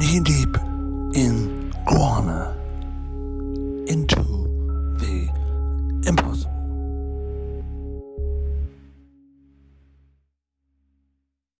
knee deep in